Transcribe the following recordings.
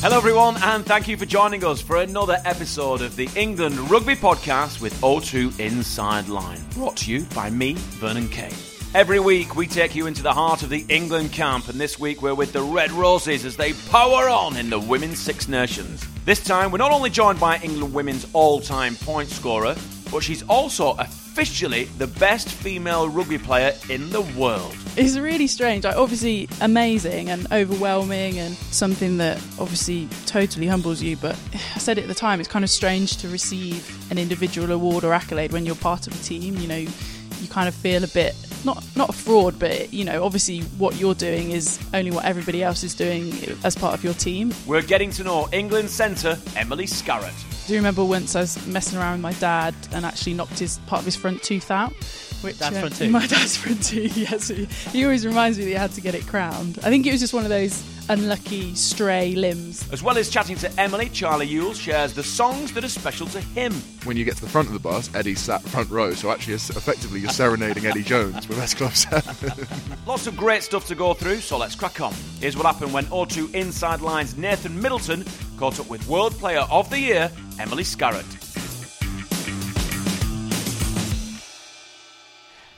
Hello, everyone, and thank you for joining us for another episode of the England Rugby Podcast with O2 Inside Line, brought to you by me, Vernon Kay. Every week, we take you into the heart of the England camp, and this week we're with the Red Roses as they power on in the Women's Six Nations. This time, we're not only joined by England women's all time point scorer, but she's also officially the best female rugby player in the world. It's really strange. Like, obviously, amazing and overwhelming, and something that obviously totally humbles you. But I said it at the time, it's kind of strange to receive an individual award or accolade when you're part of a team. You know, you kind of feel a bit not not a fraud, but you know, obviously, what you're doing is only what everybody else is doing as part of your team. We're getting to know England centre Emily Scarratt. Do you remember once I was messing around with my dad and actually knocked his part of his front tooth out? Which, dad's uh, front tooth. My dad's front tooth. Yes, he, he always reminds me that he had to get it crowned. I think it was just one of those unlucky stray limbs. As well as chatting to Emily, Charlie Ewels shares the songs that are special to him. When you get to the front of the bus, Eddie's sat front row, so actually, effectively, you're serenading Eddie Jones with S Club 7. Lots of great stuff to go through, so let's crack on. Here's what happened when O2 Inside Line's Nathan Middleton caught up with World Player of the Year, Emily Scarratt.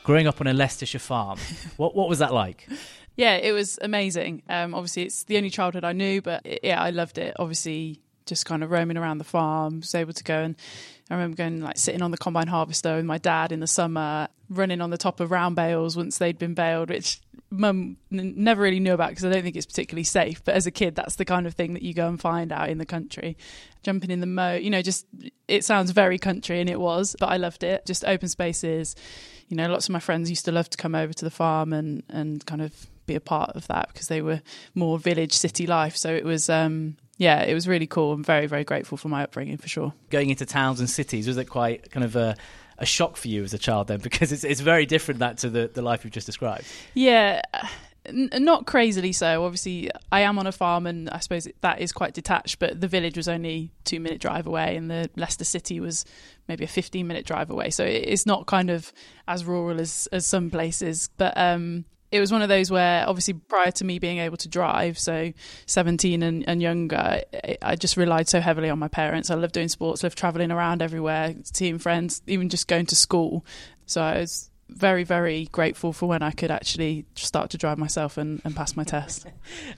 Growing up on a Leicestershire farm, what, what was that like? Yeah, it was amazing. Um, obviously, it's the only childhood I knew, but it, yeah, I loved it. Obviously, just kind of roaming around the farm, was able to go and I remember going like sitting on the combine harvester with my dad in the summer, running on the top of round bales once they'd been baled, which mum n- never really knew about because I don't think it's particularly safe. But as a kid, that's the kind of thing that you go and find out in the country. Jumping in the moat, you know, just it sounds very country and it was, but I loved it. Just open spaces. You know, lots of my friends used to love to come over to the farm and and kind of be a part of that because they were more village city life. So it was um, yeah, it was really cool. I'm very very grateful for my upbringing for sure. Going into towns and cities was it quite kind of a a shock for you as a child then because it's it's very different that to the the life you've just described. Yeah. N- not crazily so. Obviously, I am on a farm, and I suppose that is quite detached. But the village was only two minute drive away, and the Leicester city was maybe a fifteen minute drive away. So it's not kind of as rural as as some places. But um, it was one of those where obviously prior to me being able to drive so 17 and, and younger i just relied so heavily on my parents i loved doing sports loved traveling around everywhere seeing friends even just going to school so i was very, very grateful for when I could actually start to drive myself and, and pass my test. so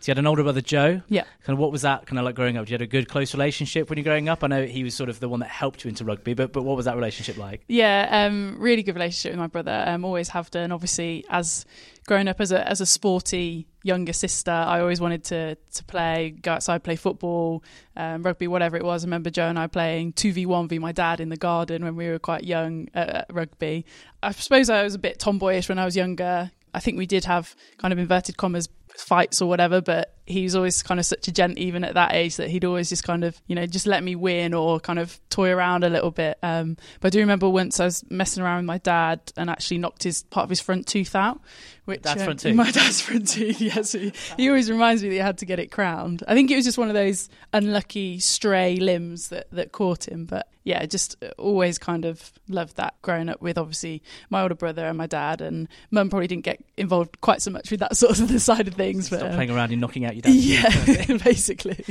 you had an older brother, Joe. Yeah. Kind of what was that kind of like growing up? Did you had a good, close relationship when you were growing up? I know he was sort of the one that helped you into rugby, but but what was that relationship like? Yeah, um, really good relationship with my brother. Um, always have done. Obviously, as growing up as a as a sporty younger sister, I always wanted to to play, go outside, play football, um, rugby, whatever it was. I remember Joe and I playing two v one v my dad in the garden when we were quite young at, at rugby. I suppose I was a bit tomboyish when I was younger. I think we did have kind of inverted commas fights or whatever, but he was always kind of such a gent even at that age that he'd always just kind of you know just let me win or kind of toy around a little bit. Um, but i do remember once i was messing around with my dad and actually knocked his part of his front tooth out which dad's uh, front tooth? my dad's front tooth yes he, he, always reminds me that he had to get it crowned. I think it was just one of those unlucky stray limbs that that caught him but yeah, just always kind of loved that growing up with obviously my older brother and my dad, and mum probably didn't get involved quite so much with that sort of the side of things. Stop but, playing around and knocking out your dad. Yeah, basically.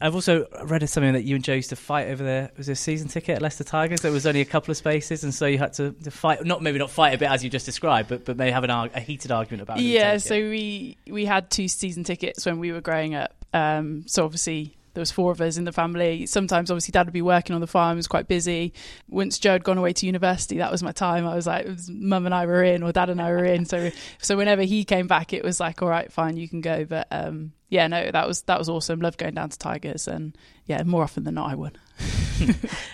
I've also read something that you and Joe used to fight over there. Was a season ticket at Leicester Tigers? There was only a couple of spaces, and so you had to, to fight. Not maybe not fight a bit as you just described, but but maybe have an, a heated argument about. It. Yeah, so we we had two season tickets when we were growing up. Um, so obviously there was four of us in the family. Sometimes, obviously, Dad would be working on the farm; he was quite busy. Once Joe had gone away to university, that was my time. I was like, Mum and I were in, or Dad and I were in. So, so whenever he came back, it was like, all right, fine, you can go. But um, yeah, no, that was that was awesome. Loved going down to Tigers, and yeah, more often than not, I would.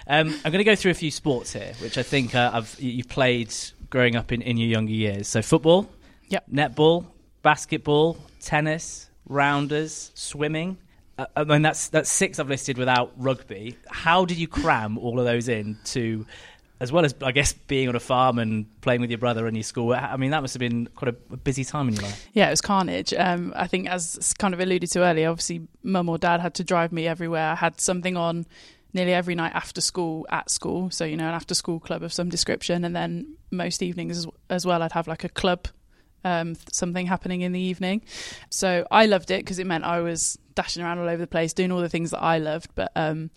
um, I'm going to go through a few sports here, which I think uh, I've you've played growing up in, in your younger years. So football, yep, netball, basketball, tennis, rounders, swimming. Uh, I mean, that's that's six I've listed without rugby. How did you cram all of those in to, as well as I guess being on a farm and playing with your brother and your school? I mean, that must have been quite a busy time in your life. Yeah, it was carnage. Um, I think, as kind of alluded to earlier, obviously, mum or dad had to drive me everywhere. I had something on nearly every night after school at school, so you know, an after school club of some description, and then most evenings as, as well, I'd have like a club um, something happening in the evening. So I loved it because it meant I was dashing around all over the place, doing all the things that I loved. But um,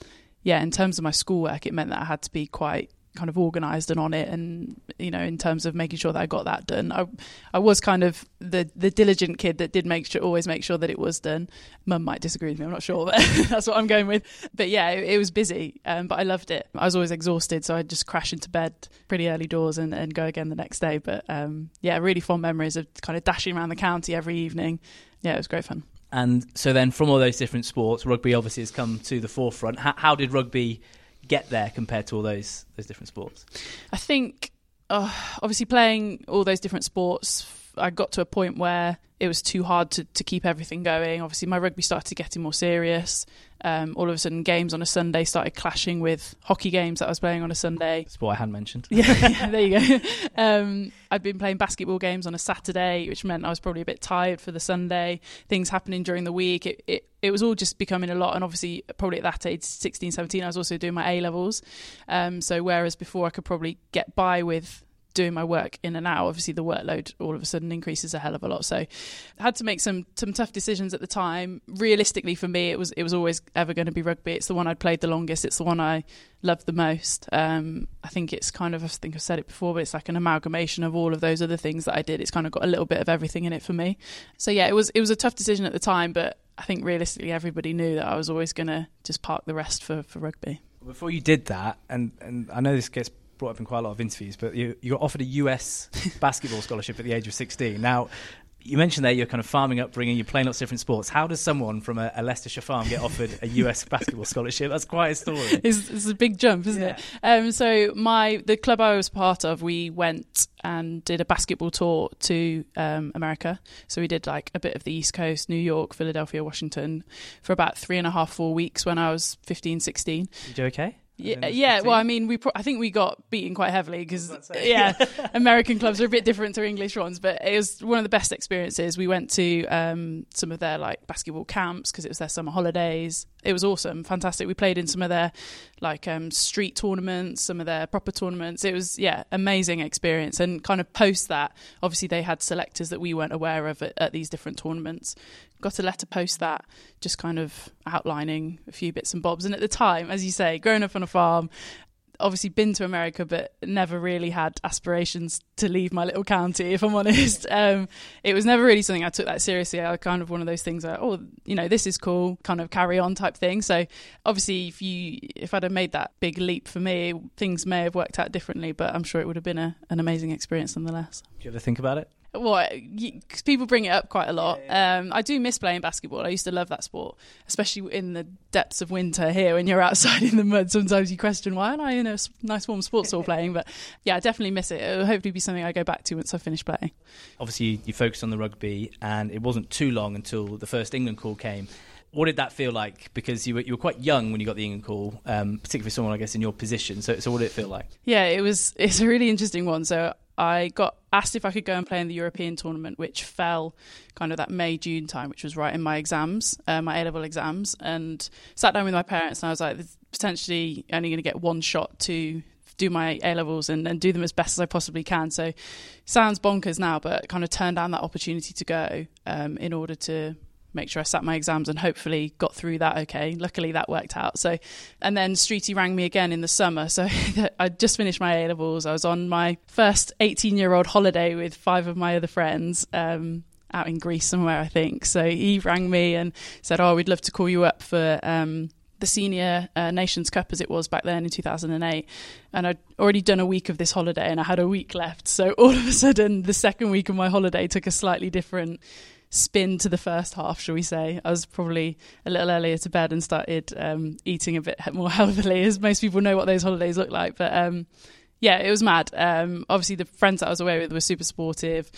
yeah, in terms of my schoolwork, it meant that I had to be quite kind of organized and on it and you know in terms of making sure that I got that done. I I was kind of the the diligent kid that did make sure always make sure that it was done. Mum might disagree with me I'm not sure but that's what I'm going with. But yeah it, it was busy um, but I loved it. I was always exhausted so I'd just crash into bed pretty early doors and, and go again the next day. But um, yeah really fond memories of kind of dashing around the county every evening. Yeah it was great fun. And so then, from all those different sports, rugby obviously has come to the forefront. How, how did rugby get there compared to all those those different sports? I think, uh, obviously, playing all those different sports, I got to a point where it was too hard to, to keep everything going. Obviously, my rugby started getting more serious. Um, all of a sudden, games on a Sunday started clashing with hockey games that I was playing on a Sunday. That's what I hadn't mentioned. Yeah, yeah, there you go. Um, I'd been playing basketball games on a Saturday, which meant I was probably a bit tired for the Sunday. Things happening during the week. It, it, it was all just becoming a lot. And obviously, probably at that age, 16, 17, I was also doing my A levels. Um, so, whereas before I could probably get by with doing my work in and out. Obviously, the workload all of a sudden increases a hell of a lot. So, I had to make some some tough decisions at the time. Realistically, for me, it was it was always ever going to be rugby. It's the one I'd played the longest. It's the one I loved the most. Um, I think it's kind of I think I've said it before, but it's like an amalgamation of all of those other things that I did. It's kind of got a little bit of everything in it for me. So yeah, it was it was a tough decision at the time, but I think realistically everybody knew that I was always going to just park the rest for for rugby. Before you did that, and, and I know this gets brought up in quite a lot of interviews, but you, you got offered a US basketball scholarship at the age of 16. Now, you mentioned there you're kind of farming upbringing, you're playing lots of different sports. How does someone from a, a Leicestershire farm get offered a US basketball scholarship? That's quite a story. It's, it's a big jump, isn't Yeah. it? Um, so my the club I was part of, we went and did a basketball tour to um, America. So we did like a bit of the East Coast, New York, Philadelphia, Washington, for about three and a half, four weeks when I was 15, 16. You do okay? Yeah, yeah. Well, I mean, we pro- I think we got beaten quite heavily because about to say. yeah, American clubs are a bit different to English ones, but it was one of the best experiences. We went to um, some of their like basketball camps because it was their summer holidays. It was awesome, fantastic. We played in some of their like um, street tournaments, some of their proper tournaments. It was yeah, amazing experience. And kind of post that, obviously they had selectors that we weren't aware of at, at these different tournaments. Got a letter post that, just kind of outlining a few bits and bobs. And at the time, as you say, growing up on a farm, obviously been to America, but never really had aspirations to leave my little county. If I'm honest, um, it was never really something I took that seriously. I kind of one of those things where, oh, you know, this is cool, kind of carry on type thing. So obviously, if you if I'd have made that big leap for me, things may have worked out differently, but I'm sure it would have been a, an amazing experience nonetheless. Do you ever think about it? Well, because people bring it up quite a lot. Um, I do miss playing basketball. I used to love that sport, especially in the depths of winter here when you're outside in the mud. Sometimes you question why am I in a nice warm sports hall playing? But yeah, I definitely miss it. It'll hopefully be something I go back to once I finish playing. Obviously, you, you focused on the rugby, and it wasn't too long until the first England call came. What did that feel like? Because you were you were quite young when you got the England call, um, particularly someone I guess in your position. So, so what did it feel like? Yeah, it was. It's a really interesting one. So I got asked if I could go and play in the European tournament, which fell kind of that May June time, which was right in my exams, uh, my A level exams, and sat down with my parents, and I was like, potentially only going to get one shot to do my A levels and, and do them as best as I possibly can. So sounds bonkers now, but kind of turned down that opportunity to go um, in order to make sure I sat my exams and hopefully got through that okay. Luckily that worked out. So and then Streety rang me again in the summer. So I'd just finished my A levels. I was on my first 18 year old holiday with five of my other friends. Um, out in Greece somewhere, I think. So he rang me and said, "Oh, we'd love to call you up for um, the senior uh, Nations Cup as it was back then in 2008." And I'd already done a week of this holiday, and I had a week left. So all of a sudden, the second week of my holiday took a slightly different spin to the first half, shall we say. I was probably a little earlier to bed and started um, eating a bit more healthily, as most people know what those holidays look like. But um, yeah, it was mad. Um, obviously, the friends that I was away with were super supportive.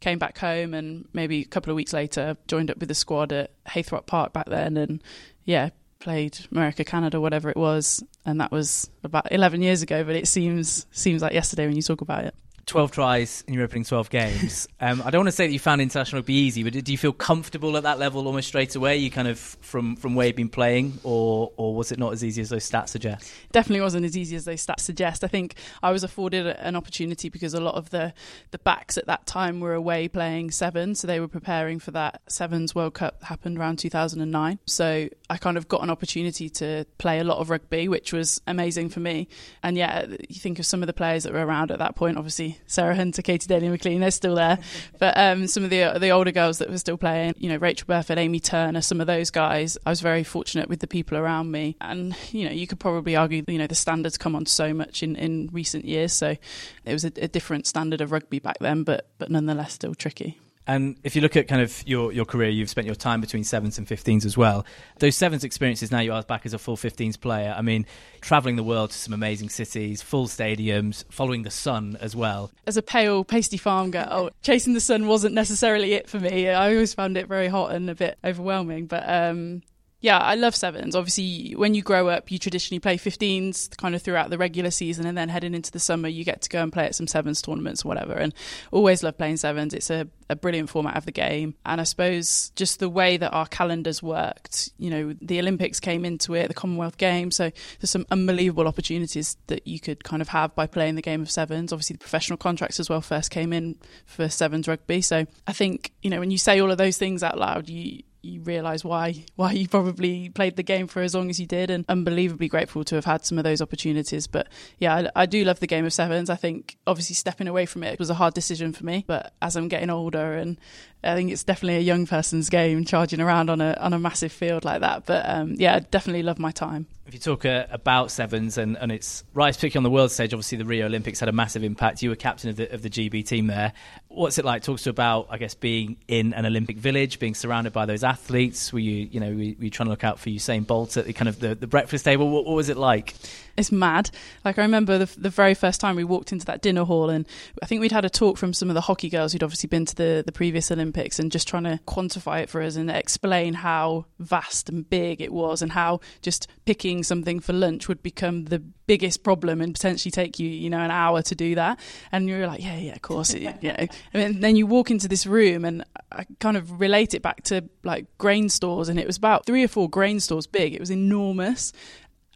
Came back home and maybe a couple of weeks later joined up with the squad at Heythrop Park back then, and yeah, played America, Canada, whatever it was, and that was about 11 years ago. But it seems seems like yesterday when you talk about it. 12 tries in your opening 12 games. Um, I don't want to say that you found international rugby easy, but do you feel comfortable at that level almost straight away? You kind of from from where you've been playing, or or was it not as easy as those stats suggest? Definitely wasn't as easy as those stats suggest. I think I was afforded an opportunity because a lot of the the backs at that time were away playing seven, so they were preparing for that sevens World Cup happened around 2009. So I kind of got an opportunity to play a lot of rugby, which was amazing for me. And yeah, you think of some of the players that were around at that point. Obviously, Sarah Hunter, Katie Daley McLean, they're still there. But um, some of the the older girls that were still playing, you know, Rachel Burford, Amy Turner, some of those guys, I was very fortunate with the people around me. And you know, you could probably argue, you know, the standards come on so much in, in recent years, so it was a, a different standard of rugby back then, but but nonetheless still tricky. And if you look at kind of your, your career, you've spent your time between sevens and 15s as well. Those sevens experiences now you are back as a full 15s player. I mean, traveling the world to some amazing cities, full stadiums, following the sun as well. As a pale, pasty farm girl, chasing the sun wasn't necessarily it for me. I always found it very hot and a bit overwhelming. But um, yeah, I love sevens. Obviously, when you grow up, you traditionally play 15s kind of throughout the regular season, and then heading into the summer, you get to go and play at some sevens tournaments or whatever. And always love playing sevens. It's a, a brilliant format of the game. And I suppose just the way that our calendars worked, you know, the Olympics came into it, the Commonwealth Games. So there's some unbelievable opportunities that you could kind of have by playing the game of sevens. Obviously, the professional contracts as well first came in for sevens rugby. So I think, you know, when you say all of those things out loud, you you realise why why you probably played the game for as long as you did, and unbelievably grateful to have had some of those opportunities. But yeah, I, I, do love the game of sevens. I think obviously stepping away from it was a hard decision for me, but as I'm getting older, and I think it's definitely a young person's game, charging around on a on a massive field like that. But um, yeah, I definitely love my time. If you talk uh, about sevens and, and its rise, particularly on the world stage, obviously the Rio Olympics had a massive impact. You were captain of the, of the GB team there. What's it like? Talk to about, I guess, being in an Olympic village, being surrounded by those athletes. Were you, you know, were you, trying to look out for Usain Bolt at the kind of the, the breakfast table? What, what was it like? It's mad. Like I remember the, the very first time we walked into that dinner hall, and I think we'd had a talk from some of the hockey girls who'd obviously been to the the previous Olympics, and just trying to quantify it for us and explain how vast and big it was, and how just picking something for lunch would become the biggest problem and potentially take you, you know, an hour to do that. And you're like, yeah, yeah, of course, you know. And then you walk into this room, and I kind of relate it back to like grain stores, and it was about three or four grain stores big. It was enormous,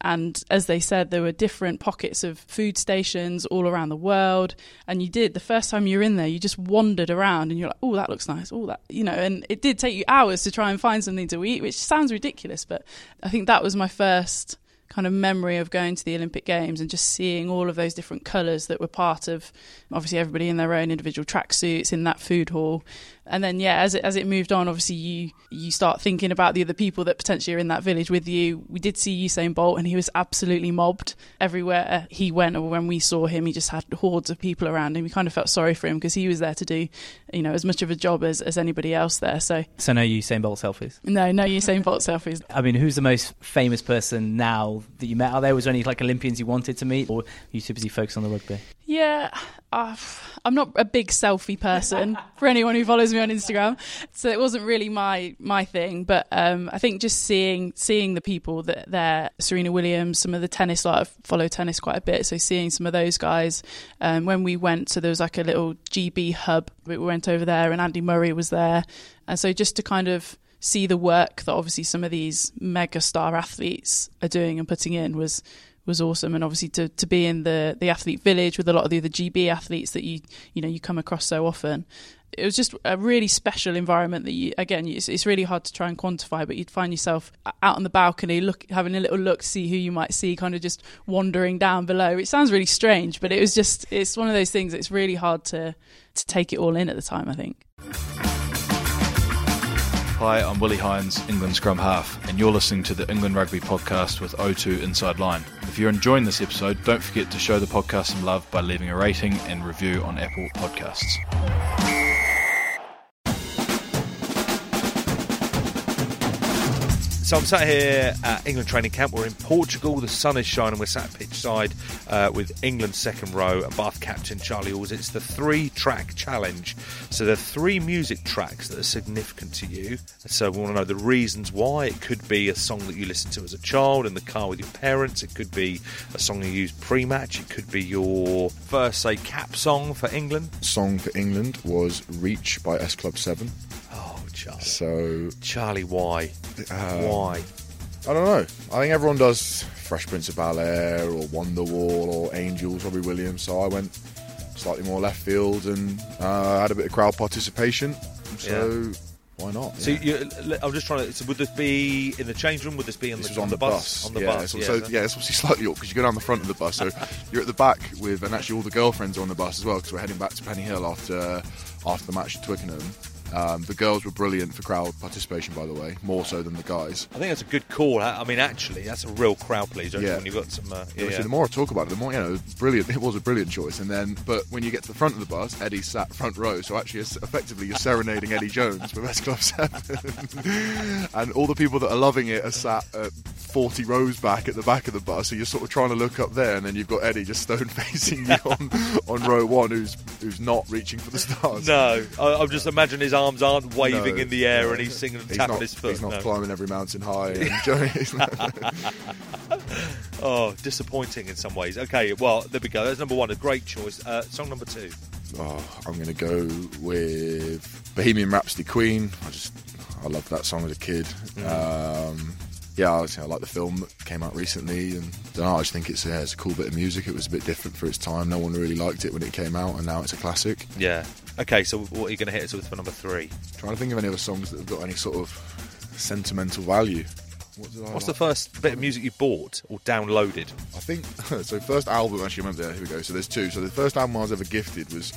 and as they said, there were different pockets of food stations all around the world. And you did, the first time you were in there, you just wandered around and you're like, oh, that looks nice. Oh, that, you know, and it did take you hours to try and find something to eat, which sounds ridiculous. But I think that was my first kind of memory of going to the Olympic Games and just seeing all of those different colours that were part of obviously everybody in their own individual tracksuits in that food hall and then yeah, as it as it moved on, obviously you you start thinking about the other people that potentially are in that village with you. We did see Usain Bolt, and he was absolutely mobbed everywhere he went. Or when we saw him, he just had hordes of people around him. We kind of felt sorry for him because he was there to do, you know, as much of a job as, as anybody else there. So so no Usain Bolt selfies. No, no Usain Bolt selfies. I mean, who's the most famous person now that you met out there? Was there any like Olympians you wanted to meet, or you too busy focused on the rugby? Yeah, uh, I'm not a big selfie person for anyone who follows me on Instagram, so it wasn't really my my thing. But um, I think just seeing seeing the people that there, Serena Williams, some of the tennis, like I follow tennis quite a bit, so seeing some of those guys. Um, when we went, so there was like a little GB hub. We went over there, and Andy Murray was there, and so just to kind of see the work that obviously some of these mega star athletes are doing and putting in was was awesome. And obviously to, to be in the the athlete village with a lot of the other GB athletes that you you know you come across so often it was just a really special environment that you again it's, it's really hard to try and quantify but you'd find yourself out on the balcony look having a little look to see who you might see kind of just wandering down below. It sounds really strange but it was just it's one of those things it's really hard to to take it all in at the time I think Hi, I'm Willi Heinz, England scrum half, and you're listening to the England Rugby podcast with O2 Inside Line. If you're enjoying this episode, don't forget to show the podcast some love by leaving a rating and review on Apple Podcasts. So I'm sat here at England training camp. We're in Portugal. The sun is shining. We're sat pitch side uh, with England's second row and Bath captain Charlie Ewels. It's the three-track challenge. So there are three music tracks that are significant to you. So we want to know the reasons why. It could be a song that you listened to as a child in the car with your parents. It could be a song you used pre-match. It could be your first, say, cap song for England. Song for England was Reach by S Club 7. Oh, Charlie. So, Charlie, why? uh, why? I don't know. I think everyone does Fresh Prince of Bel Air or Wonderwall or Angels, Robbie Williams. So I went slightly more left field and uh, had a bit of crowd participation. So why not? So yeah. you, I'm just trying to. So would this be in the change room? Would this be on This the, was on the bus? On the yeah, bus. So, yeah. so, yeah, it's obviously slightly awkward because you go down the front of the bus. So you're at the back with, and actually all the girlfriends are on the bus as well because we're heading back to Penny Hill after after the match at Twickenham. Um, the girls were brilliant for crowd participation, by the way, more so than the guys. I think that's a good call. I I mean, actually, that's a real crowd pleaser. Yeah. When you've got some. Uh, yeah, yeah. the more I talk about it, the more you know. Brilliant. It was a brilliant choice. And then, but when you get to the front of the bus, Eddie sat front row. So actually, effectively, you're serenading Eddie Jones with S Club Seven, and all the people that are loving it are sat at 40 rows back at the back of the bus. So you're sort of trying to look up there, and then you've got Eddie just stone facing you on, on row one, who's who's not reaching for the stars. No, I, I'm just imagining his arms aren't waving No, in the air no. and he's singing and He's tapping not, his foot. he's not no. climbing every mountain high. Oh, disappointing in some ways. Okay, well, there we go. That's number one. A great choice. Uh, song number two. Oh, I'm going to go with Bohemian Rhapsody Queen. I just, I loved that song as a kid. Um, yeah, I, was- I like the film that came out recently, and don't know, I just think it's, yeah, it's a cool bit of music. It was a bit different for its time. No one really liked it when it came out, and now it's a classic. Yeah. Okay, so what are you going to hit us with for number three? trying to think of any other songs that have got any sort of sentimental value. What What's like? the first bit of music you bought or downloaded? I think so. First album, actually, remember. There, here we go. So there's two. So the first album I was ever gifted was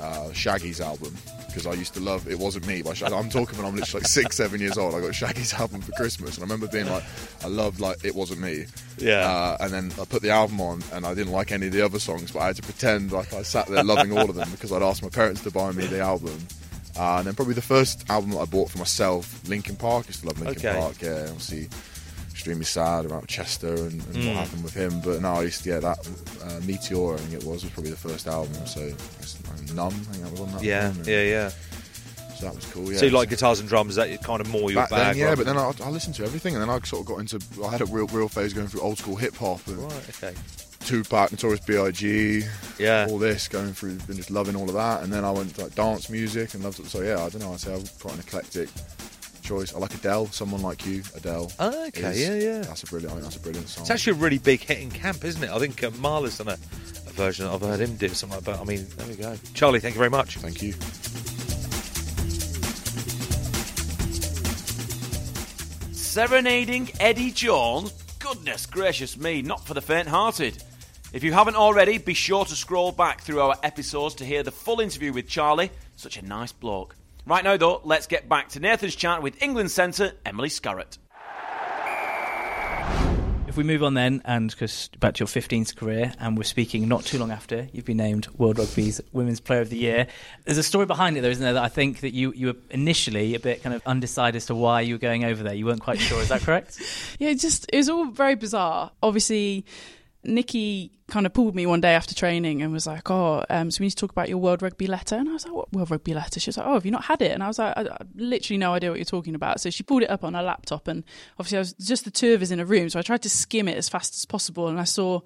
uh, Shaggy's album because I used to love "It Wasn't Me" by Shaggy. I'm talking when I'm literally like six, seven years old. I got Shaggy's album for Christmas, and I remember being like, I loved like "It Wasn't Me." Yeah. Uh, and then I put the album on, and I didn't like any of the other songs, but I had to pretend like I sat there loving all of them because I'd asked my parents to buy me the album. Uh, and then probably the first album that I bought for myself, Linkin Park. I used to love Linkin Okay. Park. Yeah, obviously extremely sad about Chester and, and Mm. what happened with him. But now I used to, get that uh, Meteor, I think it was, was probably the first album. So Numb, I think that was on that. Yeah, one, yeah, yeah. So that was cool. Yeah. So you like guitars and drums? Is that kind of more your Back bag? then, yeah, but then I, I listened to everything, and then I sort of got into. I had a real, real phase going through old school hip hop and Right. Okay. Tupac, Notorious B.I.G. Yeah. all this going through, been just loving all of that, and then I went to like dance music and loved it. So yeah, I don't know. I say I've quite an eclectic choice. I like Adele, someone like you, Adele. Oh, okay, is- yeah, yeah. That's a brilliant. I think that's a brilliant song. It's actually a really big hit in camp, isn't it? I think uh, Marler's done a, a version. I've heard him do something like that. I mean, there we go. Charlie, thank you very much. Thank you. Serenading Eddie Jones? Goodness gracious me, not for the faint hearted. If you haven't already, be sure to scroll back through our episodes to hear the full interview with Charlie. Such a nice bloke. Right now, though, let's get back to Nathan's chat with England centre Emily Scarratt. If we move on then, and because back to your 15th career, and we're speaking not too long after you've been named World Rugby's Women's Player of the Year. There's a story behind it, though, isn't there? That I think that you you were initially a bit kind of undecided as to why you were going over there. You weren't quite sure. Is that correct? Yeah, it just it was all very bizarre. Obviously, Nikki kind of pulled me one day after training and was like, "Oh, um, so we need to talk about your World Rugby letter." And I was like, "What World Rugby letter?" She was like, "Oh, have you not had it?" And I was like, "I, I literally no idea what you're talking about." So she pulled it up on her laptop, and obviously, I was just the two of us in a room, so I tried to skim it as fast as possible, and I saw.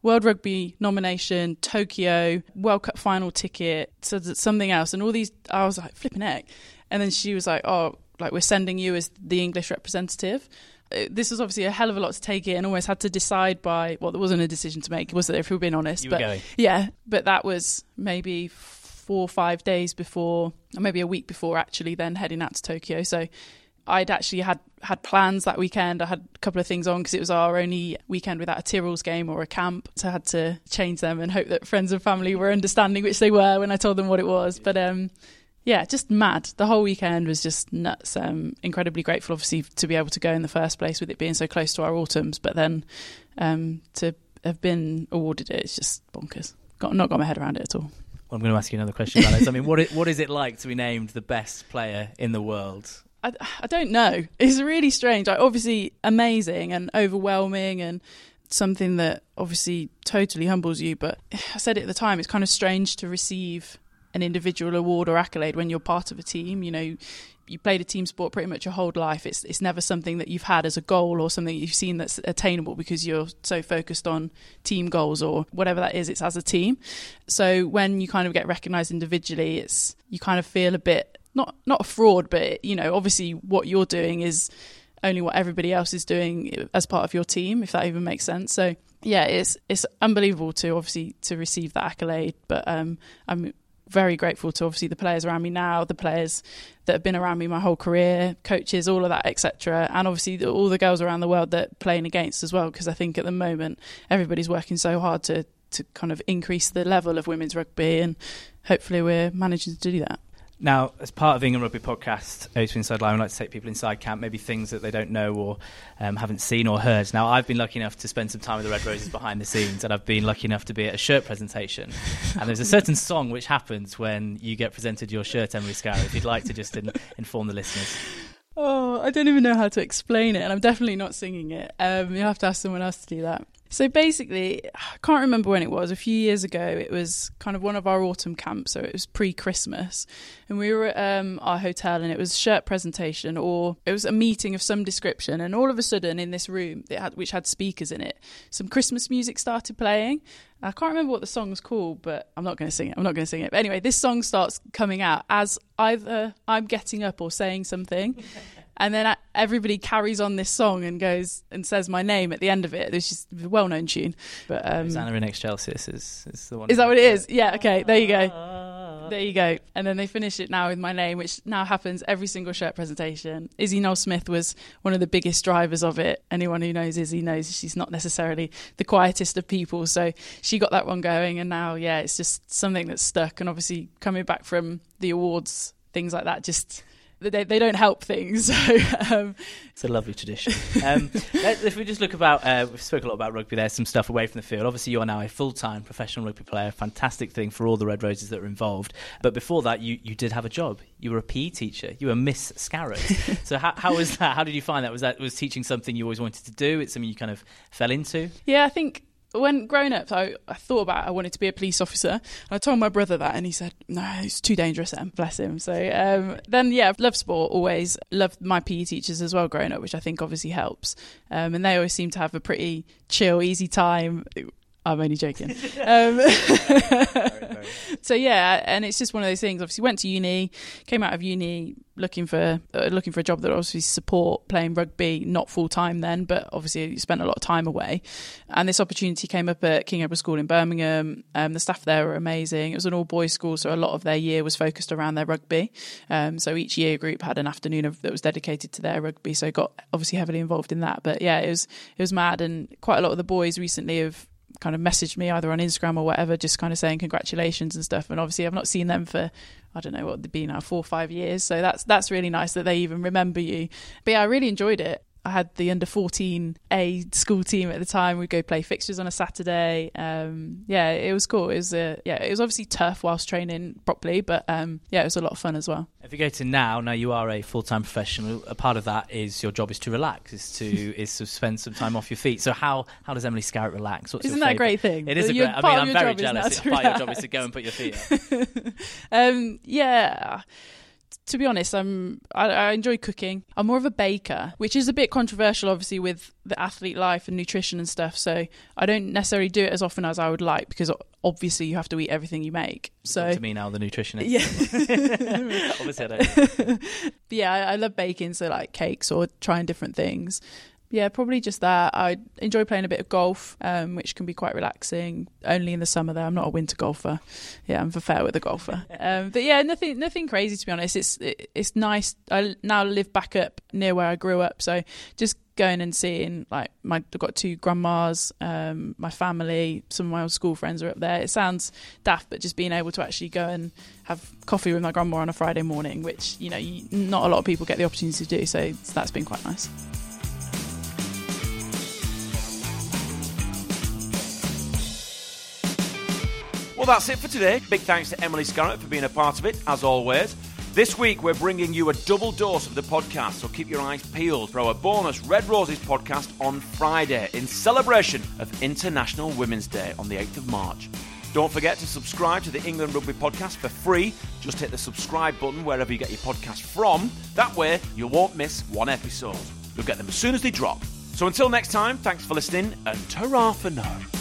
World Rugby nomination, Tokyo, World Cup final ticket, so th- something else, and all these. I was like flipping heck, and then she was like, "Oh, like we're sending you as the English representative." Uh, This was obviously a hell of a lot to take in. and almost had to decide by. Well, there wasn't a decision to make, was there? If we're being honest, You were but going. yeah, but that was maybe four or five days before, or maybe a week before actually. Then heading out to Tokyo, so I'd actually had had plans that weekend. I had a couple of things on because it was our only weekend without a Tyrrell's game or a camp, so I had to change them and hope that friends and family were understanding, which they were when I told them what it was. But um, yeah, just mad. The whole weekend was just nuts. Um, incredibly grateful, obviously, to be able to go in the first place with it being so close to our autumns, but then um, to have been awarded it, it's just bonkers. Got not got my head around it at all. Well, I'm going to ask you another question, Alex. I mean, what is, what is it like to be named the best player in the world? I, I don't know. It's really strange. Like, obviously, amazing and overwhelming, and something that obviously totally humbles you. But I said it at the time, it's kind of strange to receive an individual award or accolade when you're part of a team. You know, you played a team sport pretty much your whole life. It's it's never something that you've had as a goal or something you've seen that's attainable because you're so focused on team goals or whatever that is. It's as a team. So when you kind of get recognised individually, it's you kind of feel a bit not not a fraud, but you know, obviously what you're doing is only what everybody else is doing as part of your team, if that even makes sense. So yeah, it's it's unbelievable to obviously to receive that accolade, but um, I'm very grateful to obviously the players around me now, the players that have been around me my whole career, coaches, all of that, etc. And obviously all the girls around the world that playing against as well, because I think at the moment everybody's working so hard to to kind of increase the level of women's rugby, and hopefully we're managing to do that. Now, as part of England Rugby podcast, O2 Inside Line, we like to take people inside camp, maybe things that they don't know or um, haven't seen or heard. Now, I've been lucky enough to spend some time with the Red Roses behind the scenes, and I've been lucky enough to be at a shirt presentation. And there's a certain song which happens when you get presented your shirt, Emily Scarratt, if you'd like to just in, inform the listeners. Oh, I don't even know how to explain it, and I'm definitely not singing it. Um, you have to ask someone else to do that. So basically, I can't remember when it was. A few years ago, it was kind of one of our autumn camps, so it was pre-Christmas, and we were at um, our hotel, and it was shirt presentation, or it was a meeting of some description, and all of a sudden, in this room, had, which had speakers in it, some Christmas music started playing. I can't remember what the song's called, but I'm not going to sing it. I'm not going to sing it. But anyway, this song starts coming out as either I'm getting up or saying something. and then everybody carries on this song and goes and says my name at the end of it. This is a well-known tune. But um, Anna in Excelsis is, is the one. Is that what it is? Yeah. Okay. There you go. There you go. And then they finish it now with my name, which now happens every single shirt presentation. Izzy Noel Smith was one of the biggest drivers of it. Anyone who knows Izzy knows she's not necessarily the quietest of people. So she got that one going. And now, yeah, it's just something that's stuck. And obviously, coming back from the awards, things like that just they, they don't help things. So, um, it's a lovely tradition. Um, if we just look about, uh, we've spoken a lot about rugby. There's some stuff away from the field. Obviously, you are now a full-time professional rugby player. Fantastic thing for all the Red Roses that are involved. But before that, you, you did have a job. You were a PE teacher. You were Miss Scarratt. so how, how was that? How did you find that? Was that was teaching something you always wanted to do? It's something you kind of fell into. Yeah, I think when growing up, I, I thought about I wanted to be a police officer. And I told my brother that, and he said, "No, it's too dangerous." Em. Bless him. So um, then, yeah, love sport. Always loved my PE teachers as well growing up, which I think obviously helps. Um, and they always seem to have a pretty chill, easy time. I'm only joking. um, so yeah, and it's just one of those things. Obviously, went to uni, came out of uni looking for uh, looking for a job that obviously support playing rugby, not full time then, but obviously spent a lot of time away. And this opportunity came up at King Edward School in Birmingham. Um, the staff there were amazing. It was an all boys school, so a lot of their year was focused around their rugby. Um, so each year group had an afternoon of, that was dedicated to their rugby. So got obviously heavily involved in that. But yeah, it was it was mad, and quite a lot of the boys recently have kind of messaged me either on Instagram or whatever, just kind of saying congratulations and stuff. And obviously, I've not seen them for I don't know what they've been now four or five years. So that's that's really nice that they even remember you. But yeah, I really enjoyed it. I had the under 14 A school team at the time. We'd go play fixtures on a Saturday. Um, yeah, it was cool. It was uh, yeah, it was obviously tough whilst training properly, but um, yeah, it was a lot of fun as well. If you go to now, now you are a full time professional. A part of that is your job is to relax, is to is to spend some time off your feet. So how how does Emily Scarratt relax? What's Isn't that a great thing? It is a great. I mean, I'm very jealous. Part of your job is to go and put your feet up. um, yeah to be honest, I'm I, I, enjoy cooking. I'm more of a baker, which is a bit controversial, obviously, with the athlete life and nutrition and stuff. So I don't necessarily do it as often as I would like because obviously you have to eat everything you make. So to me now, the nutritionist. Yeah, obviously I don't. yeah, I, I love baking, so like cakes or trying different things yeah, probably just that. I enjoy playing a bit of golf, um, which can be quite relaxing. Only in the summer, though. I'm not a winter golfer. Yeah, I'm for fair with a golfer. Um, but yeah, nothing, nothing crazy to be honest. It's it, it's nice. I now live back up near where I grew up, so just going and seeing like my I've got two grandmas, um, my family, some of my old school friends are up there. It sounds daft, but just being able to actually go and have coffee with my grandma on a Friday morning, which you know you, not a lot of people get the opportunity to do, so that's been quite nice. That's it for today. Big thanks to Emily Scarratt for being a part of it, as always. This week, we're bringing you a double dose of the podcast, so keep your eyes peeled for our bonus Red Roses podcast on Friday in celebration of International Women's Day on the 8th of March. Don't forget to subscribe to the England Rugby podcast for free. Just hit the subscribe button wherever you get your podcast from. That way, you won't miss one episode. You'll get them as soon as they drop. So until next time, thanks for listening and ta for now.